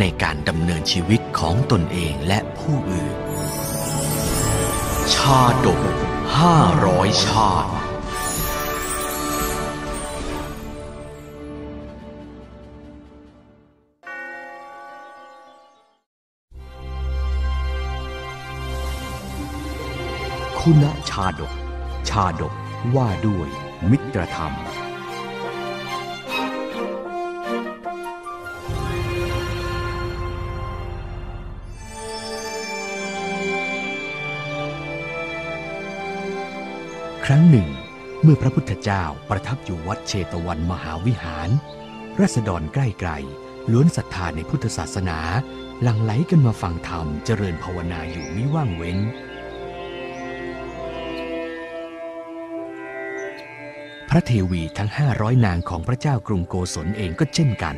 ในการดำเนินชีวิตของตนเองและผู้อื่น ชาดกห้าร้อยชาติคุณชาดก ชาดกว่าด้วยมิตรธรรม ครั้งหนึ่ง เมื่อพระพุทธเจ้าประทับอยู่วัดเชตวันมหาวิหารรัษฎรใกล้ไกลล้วนศรัทธาในพุทธศาสนา หลั่งไหลกันมาฟังธรรมเจริญภาวนาอยู่มิว่างเว้น พระเทวีทั้งห้าร้อยนางของพระเจ้ากรุงโกศลเองก็เช่นกัน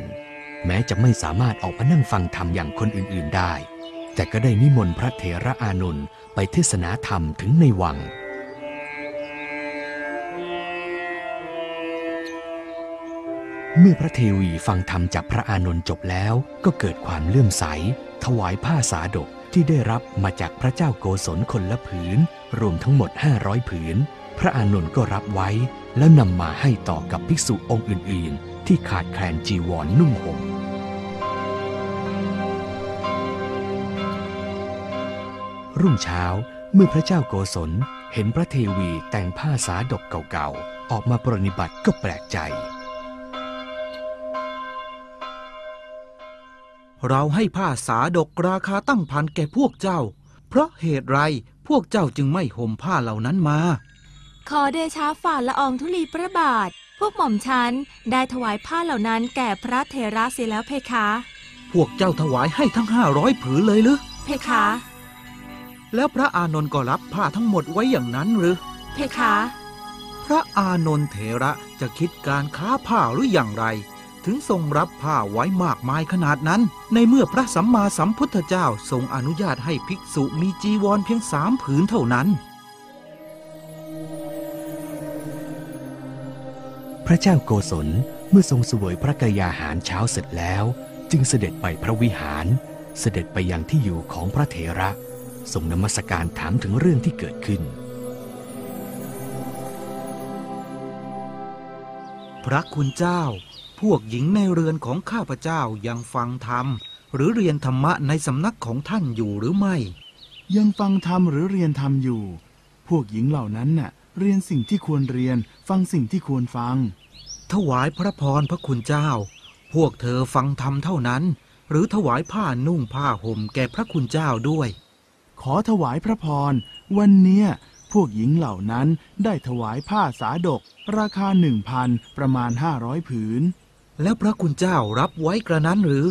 แม้จะไม่สามารถออกมานั่งฟังธรรมอย่างคนอื่น ๆได้ แต่ก็ได้นิมนต์พระเถระอานนท์ไปเทศนาธรรมถึงในวัง เมื่อพระเทวีฟังธรรมจากพระอานนท์จบแล้วก็เกิดความเลื่อมใส ถวายผ้าสาดกที่ได้รับมาจากพระเจ้าโกศลคนละผืน รวมทั้งหมด 500 ผืน พระอานนท์ก็รับไว้ แล้วนำมาให้ต่อกับภิกษุองค์อื่น ๆ ที่ขาดแคลนจีวรนนุ่งห่มรุ่งเช้าเมื่อพระเจ้าโกศลเห็นพระเทวีแต่งผ้าสาดกเก่าๆ ออกมาปรนิบัติก็แปลกใจ เราให้ผ้าสาดกราคาตั้งพันแก่พวกเจ้า เพราะเหตุไรพวกเจ้าจึงไม่ห่มผ้าเหล่านั้นมา ขอเดชาฝ่าละอองธุลีพระบาท พวกหม่อมฉันได้ถวายผ้าเหล่านั้นแก่พระเทระเสียแล้วเพคะ พวกเจ้าถวายให้ทั้งห้าร้อยผืนเลยหรือเพคะ แล้วพระอานนท์ก็รับผ้าทั้งหมดไว้อย่างนั้นหรือเพคะ พระอานนท์เถระจะคิดการค้าผ้าหรืออย่างไร ถึงทรงรับผ้าไว้มากมายขนาดนั้น ในเมื่อพระสัมมาสัมพุทธเจ้าทรงอนุญาตให้ภิกษุมีจีวรเพียงสามผืนเท่านั้น พระเจ้าโกศลเมื่อทรงเสวยพระกยาหารเช้าเสร็จแล้ว จึงเสด็จไปพระวิหาร เสด็จไปยังที่อยู่ของพระเถระทรงนมัสการถามถึงเรื่องที่เกิดขึ้น พระคุณเจ้า พวกหญิงในเรือนของข้าพเจ้ายังฟังธรรม หรือเรียนธรรมะในสำนักของท่านอยู่หรือไม่ ยังฟังธรรมหรือเรียนธรรมอยู่ พวกหญิงเหล่านั้นน่ะ เรียนสิ่งที่ควรเรียน ฟังสิ่งที่ควรฟัง ถวายพระพรพระคุณเจ้า พวกเธอฟังธรรมเท่านั้น หรือถวายผ้านุ่งผ้าห่มแก่พระคุณเจ้าด้วย ขอถวายพระพร วันเนี้ยพวกหญิงเหล่านั้นได้ถวายผ้าสาดก ราคาหนึ่งพันประมาณห้าร้อยผืน แล้วพระคุณเจ้ารับไว้กระนั้นหรือ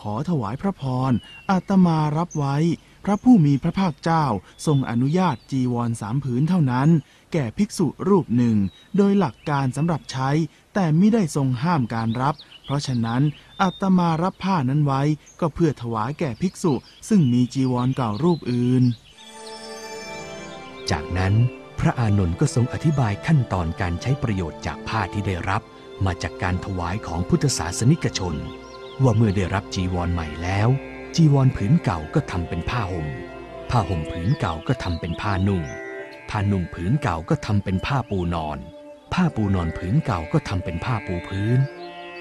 ขอถวายพระพรอาตมารับไว้ พระผู้มีพระภาคเจ้าทรงอนุญาตจีวรสามผืนเท่านั้น แก่ภิกษุรูปหนึ่ง โดยหลักการสำหรับใช้ แต่ไม่ได้ทรงห้ามการรับ เพราะฉะนั้นอาตมารับผ้านั้นไว้ ก็เพื่อถวายแก่ภิกษุ ซึ่งมีจีวรเก่ารูปอื่น จากนั้นพระอานนท์ก็ทรงอธิบายขั้นตอนการใช้ประโยชน์จากผ้าที่ได้รับ มาจากการถวายของพุทธศาสนิกชน ว่าเมื่อได้รับจีวรใหม่แล้ว จีวรผืนเก่าก็ทำเป็นผ้าห่ม ผ้าห่มผืนเก่าก็ทำเป็นผ้านุ่ง ผ้านุ่งผืนเก่าก็ทำเป็นผ้าปูนอน ผ้าปูนอนผืนเก่าก็ทำเป็นผ้าปูพื้น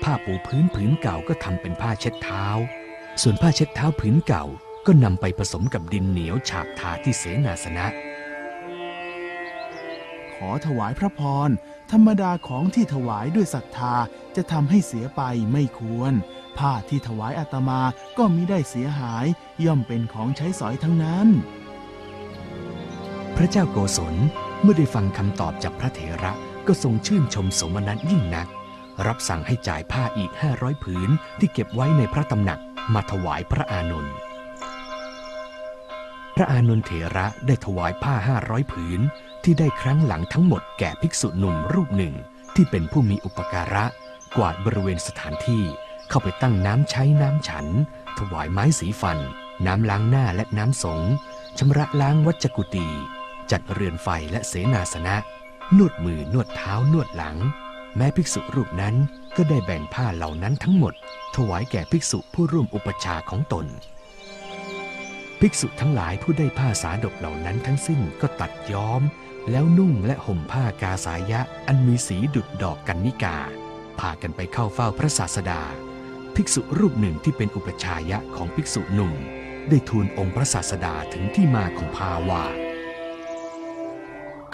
ผ้าปูพื้นผืนเก่าก็ทำเป็นผ้าเช็ดเท้า ส่วนผ้าเช็ดเท้าผืนเก่าก็นำไปผสมกับดินเหนียวฉาบทาที่เสนาสนะ ขอถวายพระพร ธรรมดาของที่ถวายด้วยศรัทธาจะทำให้เสียไปไม่ควร ผ้าที่ถวายอาตมาก็มิได้เสียหาย ย่อมเป็นของใช้สอยทั้งนั้น พระเจ้าโกศลเมื่อได้ฟังคำตอบจากพระเถระก็ทรงชื่นชมสมนัตยิ่งนัก รับสั่งให้จ่ายผ้าอีก 500 ผืนที่เก็บไว้ในพระตำหนักมาถวายพระอานนท์พระอานนท์เถระได้ถวายผ้าห้าร้อยผืน ที่ได้ครั้งหลังทั้งหมดแก่ภิกษุหนุ่มรูปหนึ่ง ที่เป็นผู้มีอุปการะ กวาดบริเวณสถานที่เข้าไปตั้งน้ำใช้น้ำฉัน ถวายไม้สีฟัน น้ำล้างหน้าและน้ำสงชำระล้างวัจกุตีจัดเรือนไฟและเสนาสนะ นวดมือนวดเท้านวดหลัง แม้ภิกษุรูปนั้นก็ได้แบ่งผ้าเหล่านั้นทั้งหมด ถวายแก่ภิกษุผู้ร่วมอุปชาของตน ภิกษุทั้งหลายผู้ได้ผ้าสาดกเหล่านั้นทั้งสิ้นก็ตัดย้อม แล้วนุ่งและห่มผ้ากาสายะอันมีสีดุดดอกกันนิกา พากันไปเข้าเฝ้าพระศาสดา ภิกษุรูปหนึ่งที่เป็นอุปชายะของภิกษุหนุ่ม ได้ทูลองค์พระศาสดาถึงที่มาของผ้าวา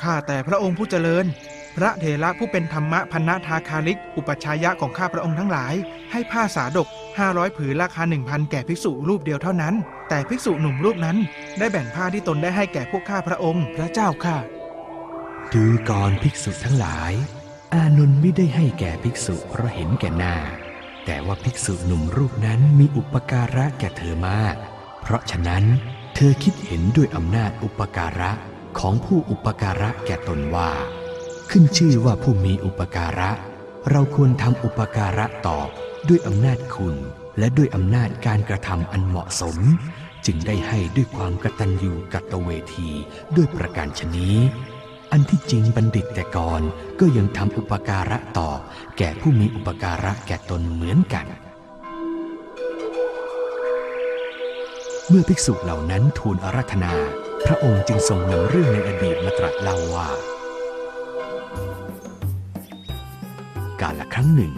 ข้าแต่พระองค์ผู้เจริญ พระเถระผู้เป็นธรรมะพันนทาคาลิก อุปชายะของข้าพระองค์ทั้งหลาย ให้ผ้าสาดก 500 ผืนราคา 1,000 แก่ภิกษุรูปเดียวเท่านั้น แต่ภิกษุหนุ่มรูปนั้นได้แบ่งผ้าที่ตนได้ให้แก่พวกข้าพระองค์ พระเจ้าค่ะ ดูก่อนภิกษุทั้งหลาย อานนท์ไม่ได้ให้แก่ภิกษุเพราะเห็นแก่หน้า แต่ว่าภิกษุหนุ่มรูปนั้นมีอุปการะแก่เธอมาก เพราะฉะนั้นเธอคิดเห็นด้วยอำนาจอุปการะของผู้อุปการะแก่ตนว่า ขึ้นชื่อว่าผู้มีอุปการะ เราควรทำอุปการะตอบด้วยอำนาจคุณ และด้วยอำนาจการกระทำอันเหมาะสม จึงได้ให้ด้วยความกตัญญูกตเวทีด้วยประการชนี้อันที่จริงบัณฑิตแต่ก่อนก็ยังทำอุปการะต่อแก่ผู้มีอุปการะแก่ตนเหมือนกัน เมื่อภิกษุเหล่านั้นทูลอาราธนา พระองค์จึงทรงนำเรื่องในอดีตมาตรัสเล่าว่า กาละครั้งหนึ่ง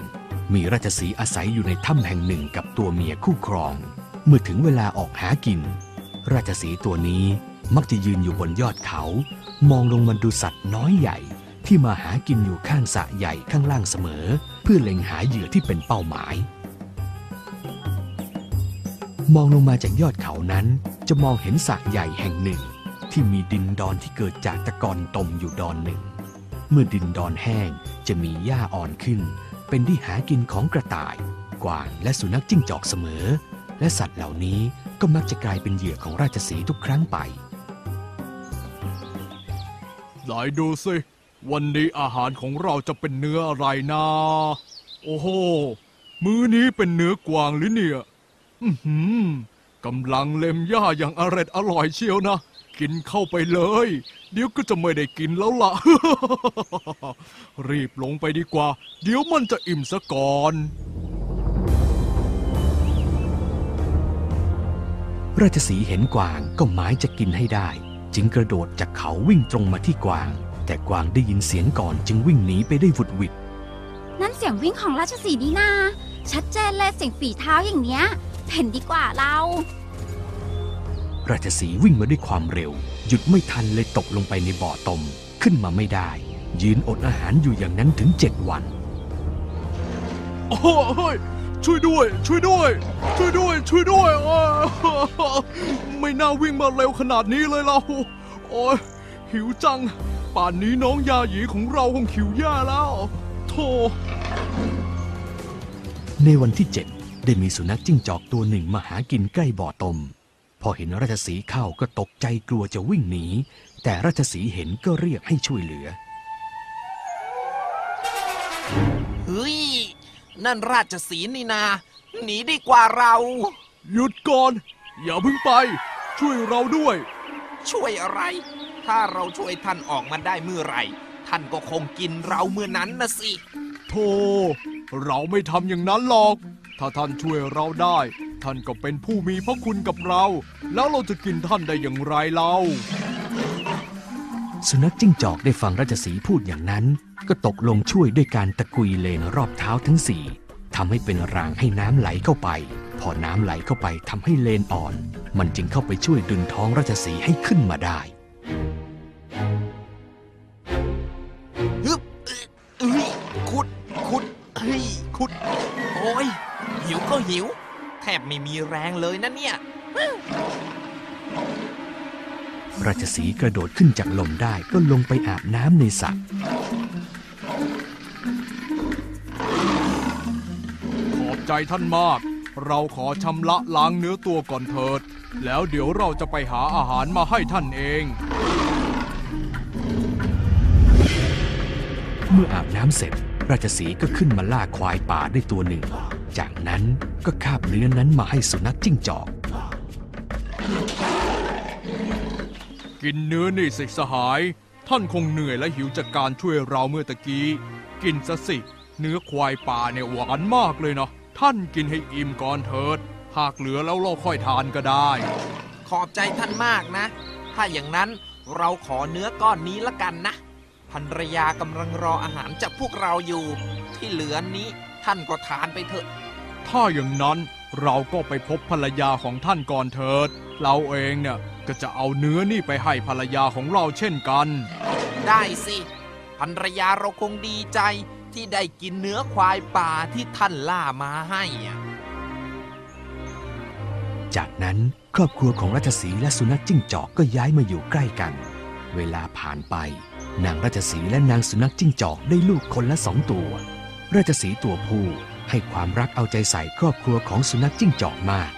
มีราชสีอาศัยอยู่ในถ้ำแห่งหนึ่งกับตัวเมียคู่ครอง เมื่อถึงเวลาออกหากิน ราชสีตัวนี้มักจะยืนอยู่บนยอดเขา มองลงมาดูสัตว์น้อยใหญ่ที่มาหากินอยู่ข้างสระใหญ่ข้างล่างเสมอ เพื่อเล็งหาเหยื่อที่เป็นเป้าหมาย มองลงมาจากยอดเขานั้น จะมองเห็นสระใหญ่แห่งหนึ่ง ที่มีดินดอนที่เกิดจากตะกอนตมอยู่ดอนหนึ่ง เมื่อดินดอนแห้งจะมีหญ้าอ่อนขึ้น เป็นที่หากินของกระต่าย กวางและสุนัขจิ้งจอกเสมอ และสัตว์เหล่านี้ก็มักจะกลายเป็นเหยื่อของราชสีทุกครั้งไป ไหนดูสิ วันนี้อาหารของเราจะเป็นเนื้ออะไรนะ โอ้โห มื้อนี้เป็นเนื้อกวางหรือเนี่ย อือหือกำลังเล็มหญ้าอย่างอร็ดอร่อยเชียวนะ กินเข้าไปเลย เดี๋ยวก็จะไม่ได้กินแล้วล่ะ รีบลงไปดีกว่า เดี๋ยวมันจะอิ่มซะก่อน ราชสีห์เห็นกวางก็หมายจะกินให้ได้ จึงกระโดดจากเขาวิ่งตรงมาที่กวาง แต่กวางได้ยินเสียงก่อนจึงวิ่งหนีไปได้หวุดหวิดนั่นเสียงวิ่งของราชสีห์นี่นาชัดเจนเลยเสียงฝีเท้าอย่างเนี้ยเห็นดีกว่าเรา ราชสีห์วิ่งมาด้วยความเร็ว หยุดไม่ทันเลยตกลงไปในบ่อตม ขึ้นมาไม่ได้ ยืนอดอาหารอยู่อย่างนั้นถึงเจ็ดวัน โอ้เฮ้ยช่วยด้วย ช่วยด้วย ช่วยด้วย ช่วยด้วยอ้าวไม่น่าวิ่งมาเร็วขนาดนี้เลยเราโอ้ยหิวจัง ป่านนี้น้องยาหยีของเราคงหิวแย่แล้วโธ่ในวันที่เจ็ดได้มีสุนัขจิ้งจอกตัวหนึ่งมาหากินใกล้บ่อตม พอเห็นราชสีห์เข้าก็ตกใจกลัวจะวิ่งหนี แต่ราชสีห์เห็นก็เรียกให้ช่วยเหลือเฮ้ยนั่นราชสีห์นี่นา หนีดีกว่าเรา หยุดก่อน อย่าเพิ่งไป ช่วยเราด้วย ช่วยอะไร ถ้าเราช่วยท่านออกมาได้เมื่อไหร่ ท่านก็คงกินเราเมื่อนั้นนะสิ โธ่เราไม่ทำอย่างนั้นหรอก ถ้าท่านช่วยเราได้ ท่านก็เป็นผู้มีพระคุณกับเรา แล้วเราจะกินท่านได้อย่างไรเล่าสุนัขจิ้งจอกได้ฟังราชสีพูดอย่างนั้น ก็ตกลงช่วยด้วยการตะกุยเลนรอบเท้าทั้งสี่ทำให้เป็นรางให้น้ำไหลเข้าไป พอน้ำไหลเข้าไปทำให้เลนอ่อน มันจึงเข้าไปช่วยดึงท้องราชสีให้ขึ้นมาได้ รงเลยนะเนี่ย ราชสีห์กระโดดขึ้นจากลมได้ก็ลงไปอาบน้ำในสระขอบใจท่านมาก เราขอชำระล้างเนื้อตัวก่อนเถิด แล้วเดี๋ยวเราจะไปหาอาหารมาให้ท่านเอง เมื่ออาบน้ำเสร็จ ราชสีห์ก็ขึ้นมาล่าควายป่าได้ตัวหนึ่ง จากนั้นก็คาบเนื้อนั้นมาให้สุนัขจิ้งจอก กินเนื้อนี่สิสหาย ท่านคงเหนื่อยและหิวจากการช่วยเราเมื่อตะกี้ กินซะสิ เนื้อควายป่าเนี่ยหวานมากเลยนะท่านกินให้อิ่มก่อนเถิด หากเหลือแล้วเราค่อยทานก็ได้ ขอบใจท่านมากนะ ถ้าอย่างนั้นเราขอเนื้อก้อนนี้ละกันนะภรรยากำลังรออาหารจากพวกเราอยู่ ที่เหลือนี้ท่านก็ทานไปเถอะ ถ้าอย่างนั้นเราก็ไปพบภรรยาของท่านก่อนเถิด เราเองเนี่ยก็จะเอาเนื้อนี่ไปให้ภรรยาของเราเช่นกัน ได้สิภรรยาเราคงดีใจที่ได้กินเนื้อควายป่าที่ท่านล่ามาให้อะจากนั้นครอบครัวของราชสีห์และสุนัขจิ้งจอกก็ย้ายมาอยู่ใกล้กัน เวลาผ่านไป นางราชสีห์และนางสุนัขจิ้งจอกได้ลูกคนละสองตัว ราชสีห์ตัวผู้ ให้ความรักเอาใจใส่ครอบครัวของสุนัขจิ้งจอกมาก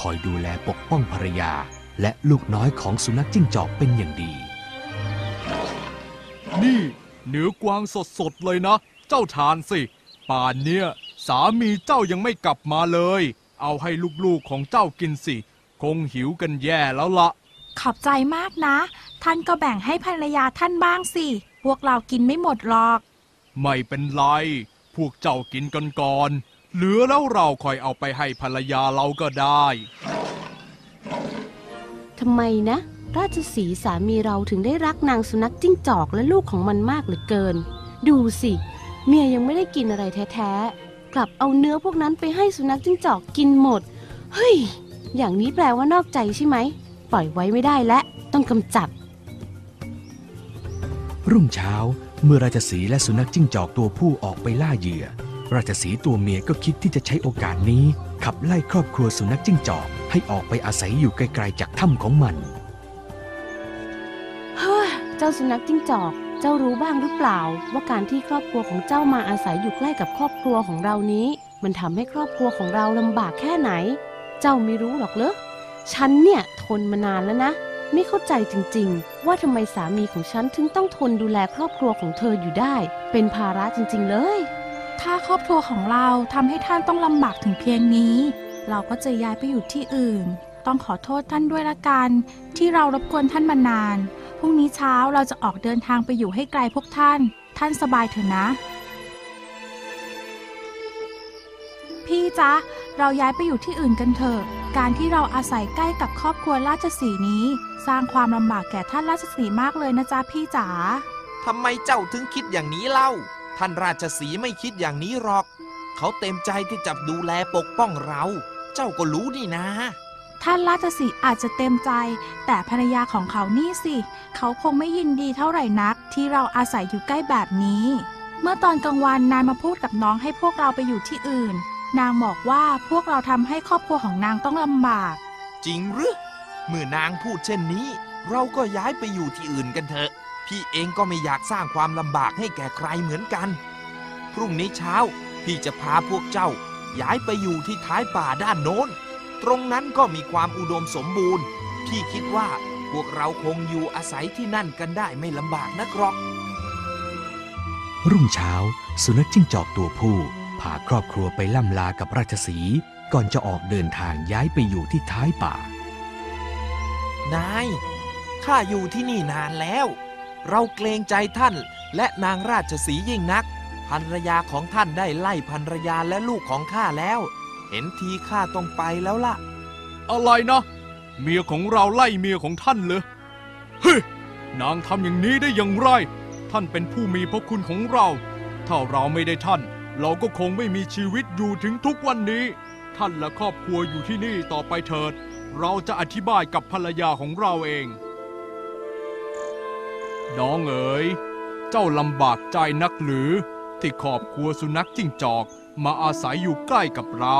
คอยดูแลปกป้องภรรยา และลูกน้อยของสุนัขจิ้งจอกเป็นอย่างดี นี่เนื้อกวางสดๆเลยนะ เจ้าทานสิ ป่านเนี้ยสามีเจ้ายังไม่กลับมาเลย เอาให้ลูกๆของเจ้ากินสิ คงหิวกันแย่แล้วละขอบใจมากนะ ท่านก็แบ่งให้ภรรยาท่านบ้างสิ พวกเรากินไม่หมดหรอก ไม่เป็นไร พวกเจ้ากินกันก่อน เหลือแล้วเราคอยเอาไปให้ภรรยาเราก็ได้ทำไมนะ ราชสีห์สามีเราถึงได้รักนางสุนัขจิ้งจอกและลูกของมันมากเหลือเกิน ดูสิ เมียยังไม่ได้กินอะไรแท้ๆ กลับเอาเนื้อพวกนั้นไปให้สุนัขจิ้งจอกกินหมด เฮ้ย อย่างนี้แปลว่านอกใจใช่ไหม ปล่อยไว้ไม่ได้และ ต้องกำจัด รุ่งเช้า เมื่อราชสีและสุนัขจิ้งจอกตัวผู้ออกไปล่าเหยื่อ ราชสีตัวเมียก็คิดที่จะใช้โอกาสนี้ ขับไล่ครอบครัวสุนัขจิ้งจอกให้ออกไปอาศัยอยู่ไกลๆจากถ้ำของมัน เฮ้ย เจ้าสุนัขจิ้งจอก เจ้ารู้บ้างหรือเปล่า ว่าการที่ครอบครัวของเจ้ามาอาศัยอยู่ใกล้กับครอบครัวของเรานี้ มันทำให้ครอบครัวของเราลำบากแค่ไหน เจ้าไม่รู้หรอกเหรอฉันเนี่ยทนมานานแล้วนะ ไม่เข้าใจจริงๆ ว่าทำไมสามีของฉันถึงต้องทนดูแลครอบครัวของเธออยู่ได้ เป็นภาระจริงๆเลย ถ้าครอบครัวของเราทำให้ท่านต้องลำบากถึงเพียงนี้ เราก็จะย้ายไปอยู่ที่อื่น ต้องขอโทษท่านด้วยละกัน ที่เรารบกวนท่านมานาน พรุ่งนี้เช้าเราจะออกเดินทางไปอยู่ให้ไกลพวกท่าน ท่านสบายเถอะนะ พี่จ๊ะ เราย้ายไปอยู่ที่อื่นกันเถอะ การที่เราอาศัยใกล้กับครอบครัวราชสีห์นี้ สร้างความลำบากแก่ท่านราชสีห์มากเลยนะจ๊ะพี่จ๋าทำไมเจ้าถึงคิดอย่างนี้เล่า ท่านราชสีห์ไม่คิดอย่างนี้หรอก เขาเต็มใจที่จะดูแลปกป้องเรา เจ้าก็รู้นี่นะ ท่านราชสีห์อาจจะเต็มใจ แต่ภรรยาของเขานี่สิ เขาคงไม่ยินดีเท่าไหร่นัก ที่เราอาศัยอยู่ใกล้แบบนี้ เมื่อตอนกลางวันนายมาพูดกับน้องให้พวกเราไปอยู่ที่อื่น นางบอกว่าพวกเราทำให้ครอบครัวของนางต้องลำบาก จริงหรือเมื่อนางพูดเช่นนี้ เราก็ย้ายไปอยู่ที่อื่นกันเถอะ พี่เองก็ไม่อยากสร้างความลำบากให้แก่ใครเหมือนกัน พรุ่งนี้เช้า พี่จะพาพวกเจ้า ย้ายไปอยู่ที่ท้ายป่าด้านโน้น ตรงนั้นก็มีความอุดมสมบูรณ์ พี่คิดว่าพวกเราคงอยู่อาศัยที่นั่นกันได้ไม่ลำบากนักหรอก รุ่งเช้า สุนัขจิ้งจอกตัวผู้พาครอบครัวไปล่ำลากับราชสีห์ก่อนจะออกเดินทางย้ายไปอยู่ที่ท้ายป่า นาย ข้าอยู่ที่นี่นานแล้ว เราเกรงใจท่านและนางราชสีห์ยิ่งนักภรรยาของท่านได้ไล่ภรรยาและลูกของข้าแล้ว เห็นทีข้าต้องไปแล้วล่ะ อะไรนะเมียของเราไล่เมียของท่านเลยเฮ้ยนางทำอย่างนี้ได้อย่างไร ท่านเป็นผู้มีพระคุณของเรา ถ้าเราไม่ได้ท่าน เราก็คงไม่มีชีวิตอยู่ถึงทุกวันนี้ ท่านและครอบครัวอยู่ที่นี่ต่อไปเถิด เราจะอธิบายกับภรรยาของเราเอง น้องเอ๋ย เจ้าลำบากใจนักหรือ ที่ครอบครัวสุนัขจิ้งจอกมาอาศัยอยู่ใกล้กับเรา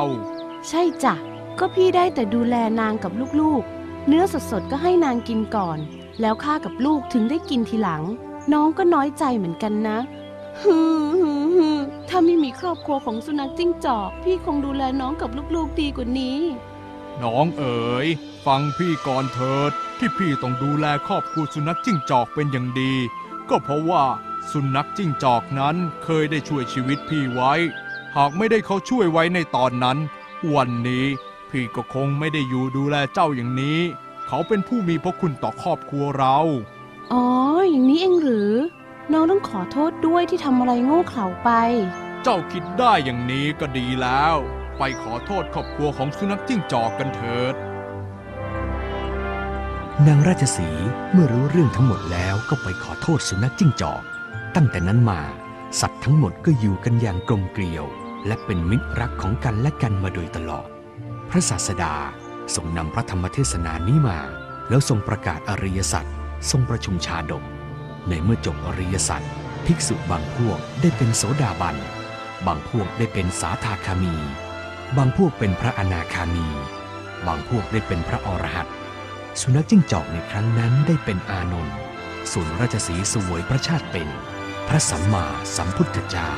ใช่จ้ะ ก็พี่ได้แต่ดูแลนางกับลูกๆ เนื้อสดๆ ก็ให้นางกินก่อน แล้วข้ากับลูกถึงได้กินทีหลัง น้องก็น้อยใจเหมือนกันนะฮึฮึฮึ ถ้าไม่มีครอบครัวของสุนัขจิ้งจอก พี่คงดูแลน้องกับลูกๆดีกว่านี้ น้องเอ๋ย ฟังพี่ก่อนเถิด ที่พี่ต้องดูแลครอบครัวสุนัขจิ้งจอกเป็นอย่างดี ก็เพราะว่าสุนัขจิ้งจอกนั้นเคยได้ช่วยชีวิตพี่ไว้ หากไม่ได้เขาช่วยไว้ในตอนนั้น วันนี้พี่ก็คงไม่ได้อยู่ดูแลเจ้าอย่างนี้ เขาเป็นผู้มีพระคุณต่อครอบครัวเรา อ๋อ อย่างนี้เองหรือ น้องต้องขอโทษด้วยที่ทำอะไรโง่เขลาไป เจ้าคิดได้อย่างนี้ก็ดีแล้ว ไปขอโทษครอบครัวของสุนัขจิ้งจอกกันเถิด นางราชสีห์เมื่อรู้เรื่องทั้งหมดแล้วก็ไปขอโทษสุนัขจิ้งจอก ตั้งแต่นั้นมา สัตว์ทั้งหมดก็อยู่กันอย่างกลมเกลียว และเป็นมิตรรักของกันและกันมาโดยตลอด พระศาสดาทรงนำพระธรรมเทศนานี้มา แล้วทรงประกาศอริยสัจทรงประชุมชาดก ในเมื่อจบอริยสัจภิกษุบางพวกได้เป็นโสดาบัน บางพวกได้เป็นสาทาคามี บางพวกเป็นพระอนาคามี บางพวกได้เป็นพระอรหันต์สุนัขจิ้งจอกในครั้งนั้นได้เป็นอานนท์ส่วนราชสีสวยพระชาติเป็น พระสัมมาสัมพุทธเจ้า